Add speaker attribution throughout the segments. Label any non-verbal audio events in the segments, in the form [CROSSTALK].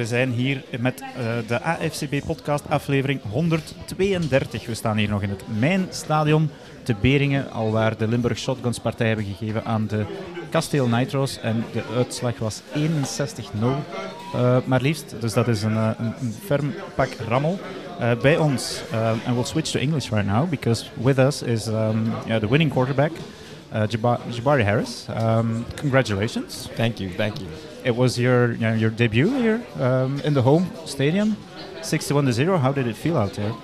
Speaker 1: We zijn hier met uh, de AFCB podcast aflevering 132. We staan hier nog in het Mijnstadion te Beringen, al waar de Limburg Shotguns partij hebben gegeven aan de Kasteel Nitro's. En de uitslag was 61-0, uh, maar liefst. Dus dat is een, uh, een, ferm pak rammel. Bij ons, and we'll switch to English right now, because with us is um, yeah, the winning quarterback, Jabari Harris. Um, congratulations.
Speaker 2: Thank you, thank you.
Speaker 1: It was your you know, your debut here um, in the home stadium, 61 to 0. How did it feel out there?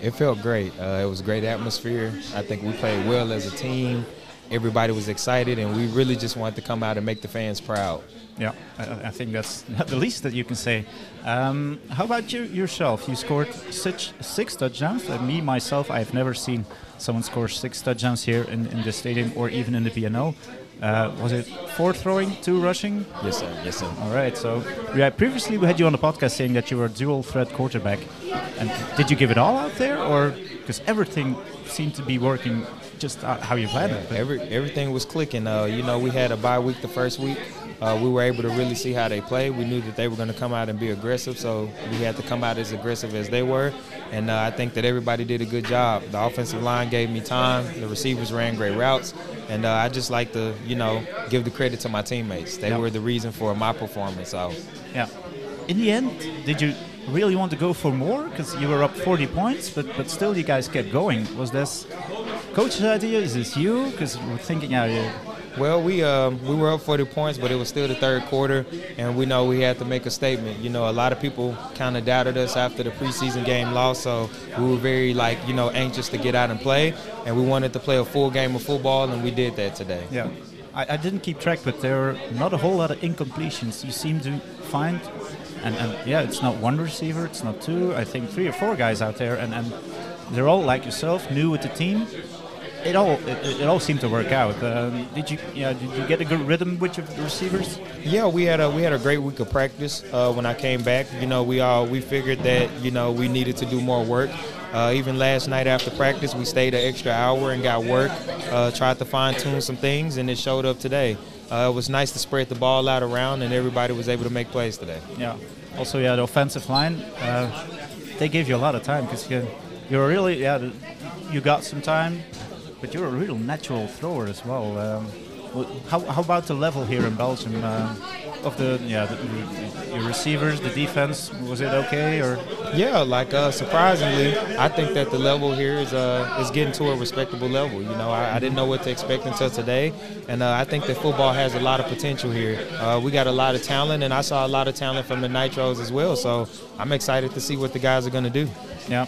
Speaker 2: It felt great. Uh, it was a great atmosphere. I think we played well as a team. Everybody was excited, and we really just wanted to come out and make the fans proud.
Speaker 1: Yeah, I, I think that's [LAUGHS] the least that you can say. Um, how about you yourself? You scored six, six touchdowns. Uh, me, myself, I've never seen someone score six touchdowns here in, in the stadium or even in the BNL. Uh, was it four throwing, two rushing?
Speaker 2: Yes, sir. Yes, sir.
Speaker 1: All right. So, yeah, previously we had you on the podcast saying that you were a dual threat quarterback. And did you give it all out there, or because everything seemed to be working just how you planned
Speaker 2: yeah, it? Every, everything was clicking. Uh, you know, we had a bye week the first week. Uh, we were able to really see how they play. We knew that they were going to come out and be aggressive, so we had to come out as aggressive as they were. And uh, I think that everybody did a good job. The offensive line gave me time. The receivers ran great routes, and uh, I just like to, you know, give the credit to my teammates. They yep. were the reason for my performance. So,
Speaker 1: yeah. In the end, did you really want to go for more? Because you were up 40 points, but but still you guys kept going. Was this coach's idea? Is this you? Because we're thinking, yeah, you
Speaker 2: well, we um, we were up 40 points, but it was still the third quarter, and we know we had to make a statement. You know, a lot of people kind of doubted us after the preseason game loss, so we were very like you know anxious to get out and play, and we wanted to play a full game of football, and we did that today.
Speaker 1: Yeah, I, I didn't keep track, but there were not a whole lot of incompletions. You seem to find, and, and yeah, it's not one receiver, it's not two. I think three or four guys out there, and, and they're all like yourself, new with the team it all it, it, all seemed to work out. Um, did you yeah did you get a good rhythm with your receivers?
Speaker 2: Yeah, we had a we had a great week of practice uh, when I came back. You know, we all we figured that you know we needed to do more work. Uh, even last night after practice, we stayed an extra hour and got work. Uh, tried to fine tune some things, and it showed up today. Uh, it was nice to spread the ball out around, and everybody was able to make plays today.
Speaker 1: Yeah. Also, yeah, the offensive line, uh, they gave you a lot of time because you, you're really yeah, you got some time but you're a real natural thrower as well. Um, how, how about the level here in Belgium uh, of the yeah the, your receivers, the defense? Was it okay or?
Speaker 2: Yeah, like uh, surprisingly, I think that the level here is uh, is getting to a respectable level. You know, I, I didn't know what to expect until today, and uh, I think that football has a lot of potential here. Uh, we got a lot of talent, and I saw a lot of talent from the Nitros as well. So I'm excited to see what the guys are going to do.
Speaker 1: Yeah.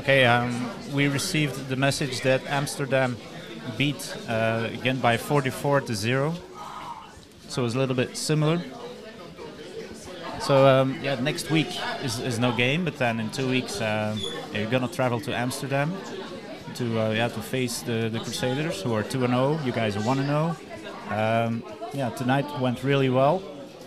Speaker 1: Okay, um, we received the message that Amsterdam beat uh, again by 44 to 0. So it's a little bit similar. So um, yeah, next week is, is no game, but then in two weeks uh, you're gonna travel to Amsterdam to uh, yeah to face the, the Crusaders, who are two and zero. You guys are one and zero. Um, yeah, tonight went really well.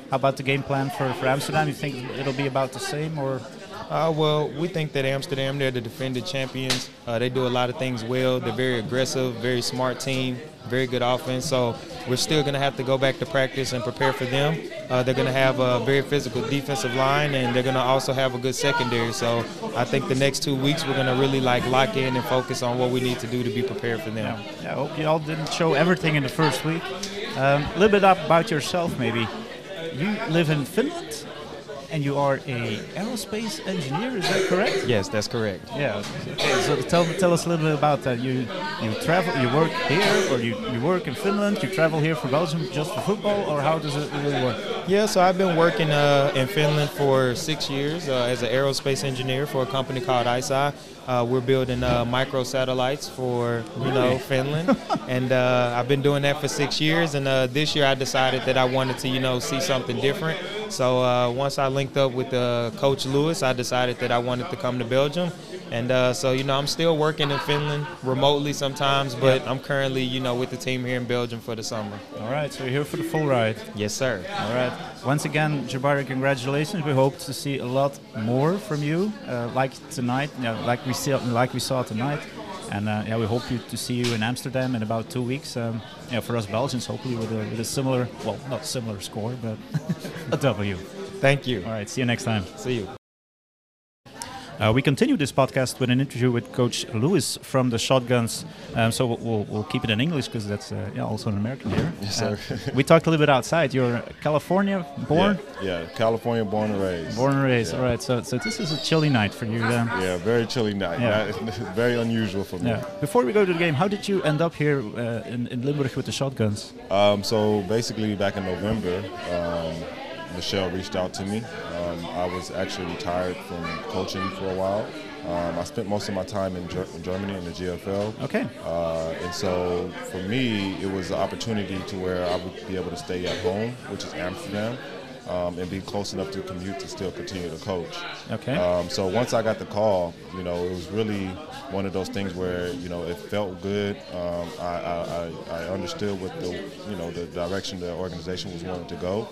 Speaker 1: How about the game plan for, for Amsterdam? You think it'll be about the same or?
Speaker 2: Uh, well, we think that Amsterdam, they're the defending champions. Uh, they do a lot of things well. They're very aggressive, very smart team, very good offense. So we're still going to have to go back to practice and prepare for them. Uh, they're going to have a very physical defensive line, and they're going to also have a good secondary. So I think the next two weeks we're going to really like lock in and focus on what we need to do to be prepared for them.
Speaker 1: Yeah, I hope you all didn't show everything in the first week. Um, a little bit about yourself, maybe. You live in Finland and you are a aerospace engineer. Is that correct?
Speaker 2: Yes, that's correct.
Speaker 1: Yeah. Okay, so tell tell us a little bit about that. You you travel, you work here, or you, you work in Finland. You travel here for Belgium just for football, or how does it really work?
Speaker 2: Yeah, so I've been working uh, in Finland for six years uh, as an aerospace engineer for a company called ICEYE. Uh, we're building uh, micro satellites for you know Finland, [LAUGHS] and uh, I've been doing that for six years. And uh, this year I decided that I wanted to you know see something different. So uh, once I linked up with uh, Coach Lewis, I decided that I wanted to come to Belgium. And uh, so, you know, I'm still working in Finland remotely sometimes, but I'm currently, you know, with the team here in Belgium for the summer.
Speaker 1: All right, so you're here for the full ride.
Speaker 2: Yes, sir.
Speaker 1: All right. Once again, Jabari, congratulations. We hope to see a lot more from you, uh, like tonight, you know, like we see, like we saw tonight. And uh, yeah, we hope you, to see you in Amsterdam in about two weeks. Um, yeah, for us Belgians, hopefully with a, with a similar, well, not similar score, but [LAUGHS] a W.
Speaker 2: Thank you.
Speaker 1: All right, see you next time.
Speaker 2: See you.
Speaker 1: Uh, we continue this podcast with an interview with Coach Lewis from the Shotguns. Um, so we'll, we'll keep it in English because that's uh, yeah, also an American here.
Speaker 3: Yes, sir.
Speaker 1: Uh, we talked a little bit outside. You're California born?
Speaker 3: Yeah, yeah. California born and raised.
Speaker 1: Born and raised,
Speaker 3: Yeah.
Speaker 1: all right. So, so this is a chilly night for you then.
Speaker 3: Yeah, very chilly night.
Speaker 1: Yeah. [LAUGHS]
Speaker 3: Very unusual for me.
Speaker 1: Yeah. Before we go to the game, how did you end up here uh, in, in Limburg with the Shotguns?
Speaker 3: Um, so basically, back in November, um, Michelle reached out to me. I was actually retired from coaching for a while. Um, I spent most of my time in, Ger- in Germany in the GFL.
Speaker 1: Okay.
Speaker 3: Uh, and so for me, it was an opportunity to where I would be able to stay at home, which is Amsterdam, um, and be close enough to commute to still continue to coach.
Speaker 1: Okay.
Speaker 3: Um, so once I got the call, you know, it was really one of those things where you know it felt good. Um, I, I, I understood what the you know the direction the organization was wanting to go,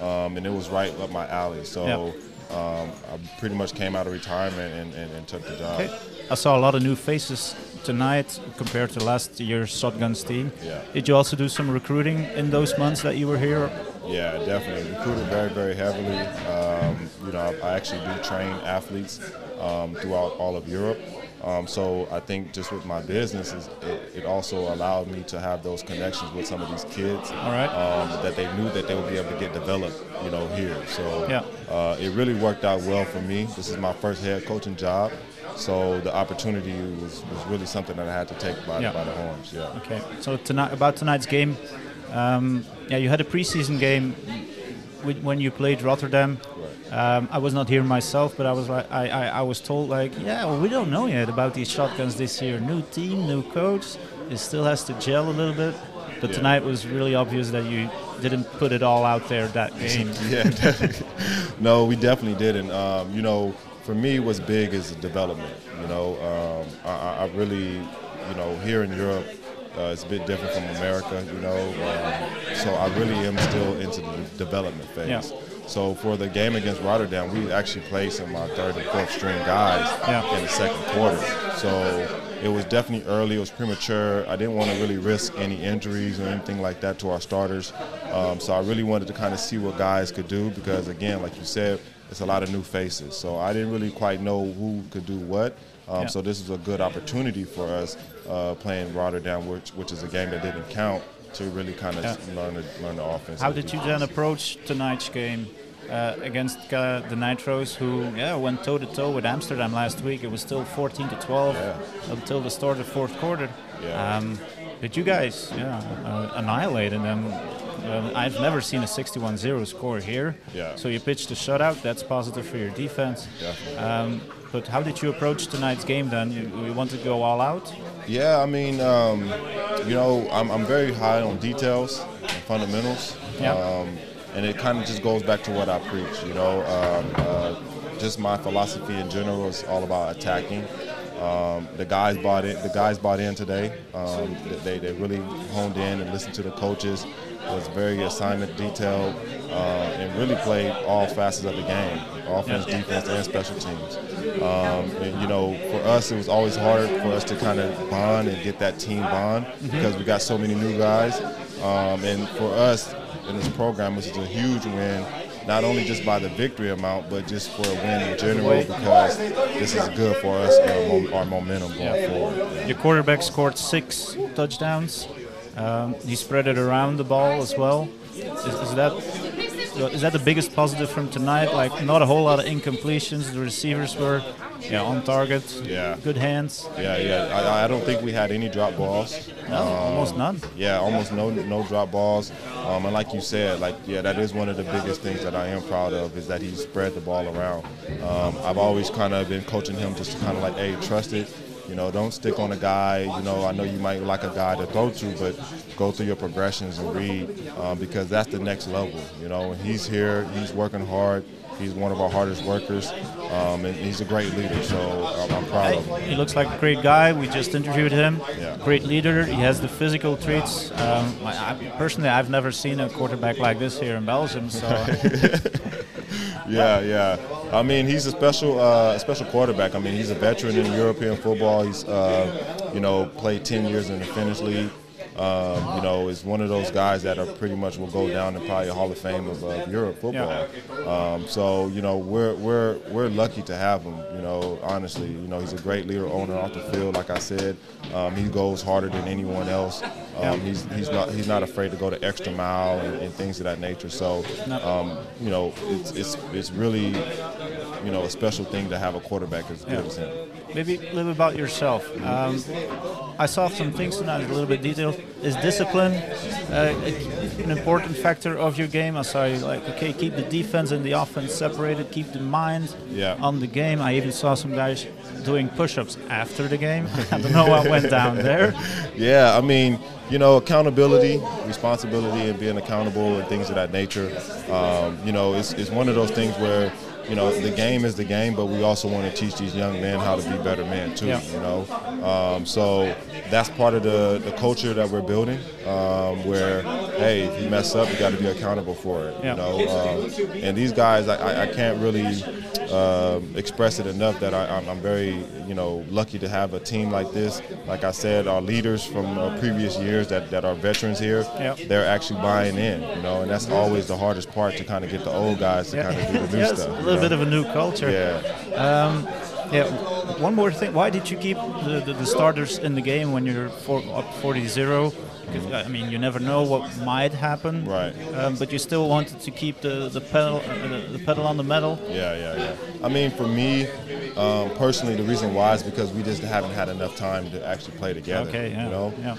Speaker 3: um, and it was right up my alley. So.
Speaker 1: Yeah.
Speaker 3: Um, I pretty much came out of retirement and, and, and took the job.
Speaker 1: Okay. I saw a lot of new faces tonight compared to last year's Shotguns team.
Speaker 3: Yeah.
Speaker 1: Did you also do some recruiting in those months that you were here?
Speaker 3: Yeah, definitely. Recruited very, very heavily. Um, you know, I, I actually do train athletes um, throughout all of Europe. Um, so I think just with my business, is it, it also allowed me to have those connections with some of these kids.
Speaker 1: All right.
Speaker 3: Um, that they knew that they would be able to get developed, you know, here. So
Speaker 1: Yeah.
Speaker 3: Uh, it really worked out well for me. This is my first head coaching job. So the opportunity was, was really something that I had to take by,
Speaker 1: Yeah.
Speaker 3: by the horns. Yeah.
Speaker 1: Okay. So tonight, about tonight's game, um, yeah, you had a preseason game with, when you played Rotterdam. Um, I was not here myself, but I was like, I, I, I was told like, yeah, well, we don't know yet about these shotguns this year. New team, new coach. It still has to gel a little bit. But
Speaker 3: Yeah.
Speaker 1: tonight was really obvious that you didn't put it all out there that [LAUGHS] game.
Speaker 3: yeah, definitely. No, we definitely didn't. Um, you know, for me, what's big is the development. You know, um, I, I- I really, you know, here in Europe, uh, it's a bit different from America. You know, um, so I really am still into the development phase.
Speaker 1: Yeah.
Speaker 3: So for the game against Rotterdam, we actually played some of our third and fourth string guys
Speaker 1: Yeah.
Speaker 3: in the second quarter. So it was definitely early. It was premature. I didn't want to really risk any injuries or anything like that to our starters. Um, so I really wanted to kind of see what guys could do because, again, like you said, it's a lot of new faces. So I didn't really quite know who could do what. Um,
Speaker 1: Yeah.
Speaker 3: So this was a good opportunity for us uh, playing Rotterdam, which, which is a game that didn't count, to really kind of
Speaker 1: Yeah.
Speaker 3: learn the, learn the offense.
Speaker 1: How did you then approach tonight's game uh, against uh, the Nitros, who yeah went toe to toe with Amsterdam last week? It was still 14 to 12
Speaker 3: Yeah.
Speaker 1: until the start of the fourth quarter.
Speaker 3: Yeah.
Speaker 1: Um, did you guys yeah uh, annihilate them? Uh, I've never seen a 61-0 score here.
Speaker 3: Yeah.
Speaker 1: So you pitched a shutout. That's positive for your defense.
Speaker 3: Definitely.
Speaker 1: Um, but how did you approach tonight's game then? You, you want to go all out?
Speaker 3: Yeah, I mean, um, you know, I'm, I'm very high on details and fundamentals.
Speaker 1: Yeah.
Speaker 3: Um, and it kind of just goes back to what I preach, you know. Um, uh, just my philosophy in general is all about attacking. Um, the guys bought in. The guys bought in today. Um, they, they really honed in and listened to the coaches. It Was very assignment detailed uh, and really played all facets of the game: offense,
Speaker 1: Yeah.
Speaker 3: defense, and special teams. Um, and you know, for us, it was always hard for us to kind of bond and get that team bond because we got so many new guys. Um, and for us in this program, this is a huge win, not only just by the victory amount, but just for a win in general because this is good for us and our, mom- our momentum going forward.
Speaker 1: Your quarterback scored six touchdowns. Um, he spread it around the ball as well. Is, is that is that the biggest positive from tonight? Like not a whole lot of incompletions. The receivers were yeah on target.
Speaker 3: Yeah.
Speaker 1: Good hands.
Speaker 3: Yeah, yeah. I, I don't think we had any drop balls.
Speaker 1: No, almost none.
Speaker 3: Yeah, almost no no drop balls. Um, and like you said, like yeah, that is one of the biggest things that I am proud of is that he spread the ball around. Um, I've always kind of been coaching him just to kind of like, hey, trust it. You know, don't stick on a guy. You know, I know you might like a guy to throw to, but go through your progressions and read um, because that's the next level. You know, and he's here. He's working hard. He's one of our hardest workers, um, and he's a great leader. So I'm, I'm proud of him.
Speaker 1: He looks like a great guy. We just interviewed him.
Speaker 3: Yeah.
Speaker 1: Great leader. He has the physical traits. Um, I, I, personally, I've never seen a quarterback like this here in Belgium. So [LAUGHS]
Speaker 3: Yeah, yeah. I mean, he's a special, uh, special quarterback. I mean, he's a veteran in European football. He's, uh, you know, played 10 years in the Finnish league. Um, you know, is one of those guys that are pretty much will go down in probably a Hall of Fame of uh, Europe football. Um, so you know, we're we're we're lucky to have him. You know, honestly, you know, he's a great leader, owner off the field. Like I said, um, he goes harder than anyone else. Um, he's he's not he's not afraid to go the extra mile and, and things of that nature. So, um, you know, it's it's it's really you know a special thing to have a quarterback as good
Speaker 1: Yeah.
Speaker 3: as him.
Speaker 1: Maybe a little bit about yourself. Um, I saw some things tonight, a little bit detailed. Is discipline uh, an important factor of your game? I saw you like, okay, keep the defense and the offense separated, keep the mind
Speaker 3: Yeah.
Speaker 1: on the game. I even saw some guys doing push-ups after the game. [LAUGHS] I don't know what went down there. [LAUGHS]
Speaker 3: Yeah, I mean, you know, accountability, responsibility, and being accountable and things of that nature. Um, you know, it's, it's one of those things where, you know, the game is the game, but we also want to teach these young men how to be better men too.
Speaker 1: Yeah.
Speaker 3: You know, um, so that's part of the, the culture that we're building. Um, where, hey, if you mess up, you got to be accountable for it.
Speaker 1: Yeah.
Speaker 3: You know, um, and these guys, I, I, I can't really um, express it enough that I, I'm, I'm very, you know, lucky to have a team like this. Like I said, our leaders from uh, previous years that, that are veterans here,
Speaker 1: Yeah.
Speaker 3: they're actually buying in, you know, and that's always the hardest part to kind of get the old guys to kind of do the new [LAUGHS]
Speaker 1: yes,
Speaker 3: stuff.
Speaker 1: A little bit of a new culture.
Speaker 3: yeah.
Speaker 1: Um, yeah. One more thing. Why did you keep the, the, the starters in the game when you're four, up 40-0? Because I mean, you never know what might happen.
Speaker 3: Right.
Speaker 1: Um, but you still wanted to keep the the pedal uh, the, the pedal on the metal.
Speaker 3: Yeah, yeah, yeah. I mean, for me, um, personally, the reason why is because we just haven't had enough time to actually play together.
Speaker 1: Okay. Yeah.
Speaker 3: You know,
Speaker 1: Yeah.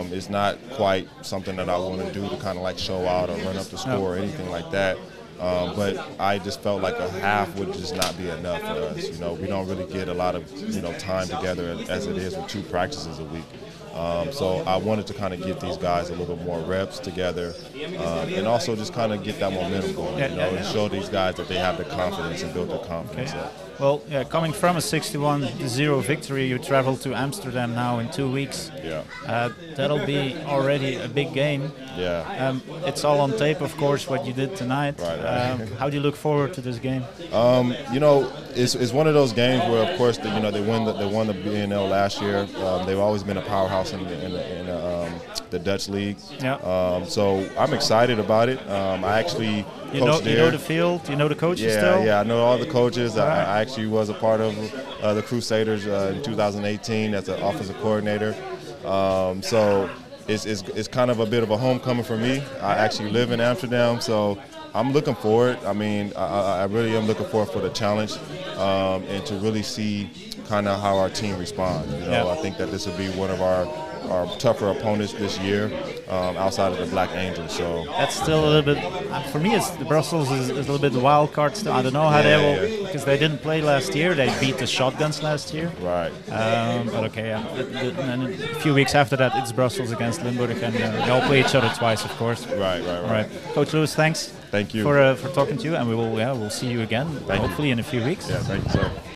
Speaker 3: um, it's not quite something that I want to do to kind of like show out or run up the score or anything like that. Um, but I just felt like a half would just not be enough for us. You know, we don't really get a lot of you know time together as it is with two practices a week. Um, so I wanted to kind of get these guys a little bit more reps together, um, and also just kind of get that momentum going. You know, and show these guys that they have the confidence and build their confidence
Speaker 1: Okay.
Speaker 3: up.
Speaker 1: Well, yeah, coming from a 61-0 victory, you travel to Amsterdam now in two weeks.
Speaker 3: Yeah,
Speaker 1: Uh, that'll be already a big game.
Speaker 3: yeah.
Speaker 1: Um, it's all on tape, of course, what you did tonight.
Speaker 3: Right, right.
Speaker 1: Um, how do you look forward to this game?
Speaker 3: Um, you know, it's, it's one of those games where, of course, the, you know they win the, they won the BNL last year. Um, they've always been a powerhouse in the, in the, in the, um, the Dutch league.
Speaker 1: Yeah.
Speaker 3: Um, so I'm excited about it. Um, I actually
Speaker 1: You know,
Speaker 3: coached
Speaker 1: you know the field, you know the coaches
Speaker 3: yeah,
Speaker 1: still.
Speaker 3: yeah, I know all the coaches. I,
Speaker 1: Alright.
Speaker 3: I actually was a part of uh, the Crusaders uh, in 2018 as an offensive coordinator. Um, so it's, it's, it's kind of a bit of a homecoming for me. I actually live in Amsterdam, so I'm looking forward. I mean, I, I really am looking forward for the challenge um, and to really see kind of how our team responds. You know,
Speaker 1: Yeah.
Speaker 3: I think that this will be one of our our tougher opponents this year um, outside of the Black Angels. So
Speaker 1: That's still a little bit. Uh, for me, it's the Brussels is, is a little bit the wild card. Still, I don't know how
Speaker 3: Yeah,
Speaker 1: they will
Speaker 3: yeah.
Speaker 1: because they didn't play last year. They beat the Shotguns last year.
Speaker 3: right.
Speaker 1: Um, but okay, yeah. The- the- and a few weeks after that, it's Brussels against Limburg, and uh, they all play each other twice, of course.
Speaker 3: Right, right, right.
Speaker 1: All right, Coach Lewis, thanks
Speaker 3: Thank you.
Speaker 1: for uh, for talking to you, and we will yeah we'll see you again
Speaker 3: you.
Speaker 1: hopefully in a few weeks.
Speaker 3: Yeah, thank you, sir.